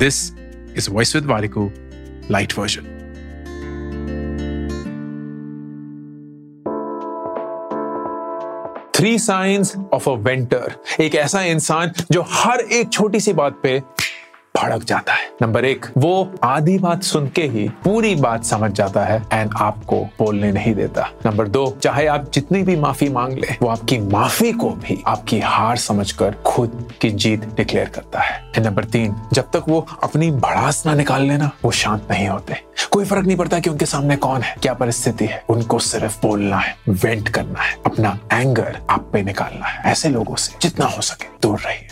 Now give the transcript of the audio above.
This is voice with Warico light version three science of a venter एक ऐसा इंसान जो हर एक छोटी सी बात पे भड़क जाता है। नंबर एक, वो आधी बात सुन के ही पूरी बात समझ जाता है एंड आपको बोलने नहीं देता। नंबर दो, चाहे आप जितनी भी माफ़ी मांग ले, वो आपकी माफ़ी को भी आपकी हार समझकर खुद की जीत डिक्लेयर करता है। नंबर तीन, जब तक वो अपनी भड़ास ना निकाल लेना, वो शांत नहीं होते। कोई फ़र्क नहीं पड़ता कि उनके सामने कौन है, क्या परिस्थिति है। उनको सिर्फ़ बोलना है वेंट करना है, अपना एंगर आप पे निकालना है, ऐसे लोगों से जितना हो सके दूर रहिए।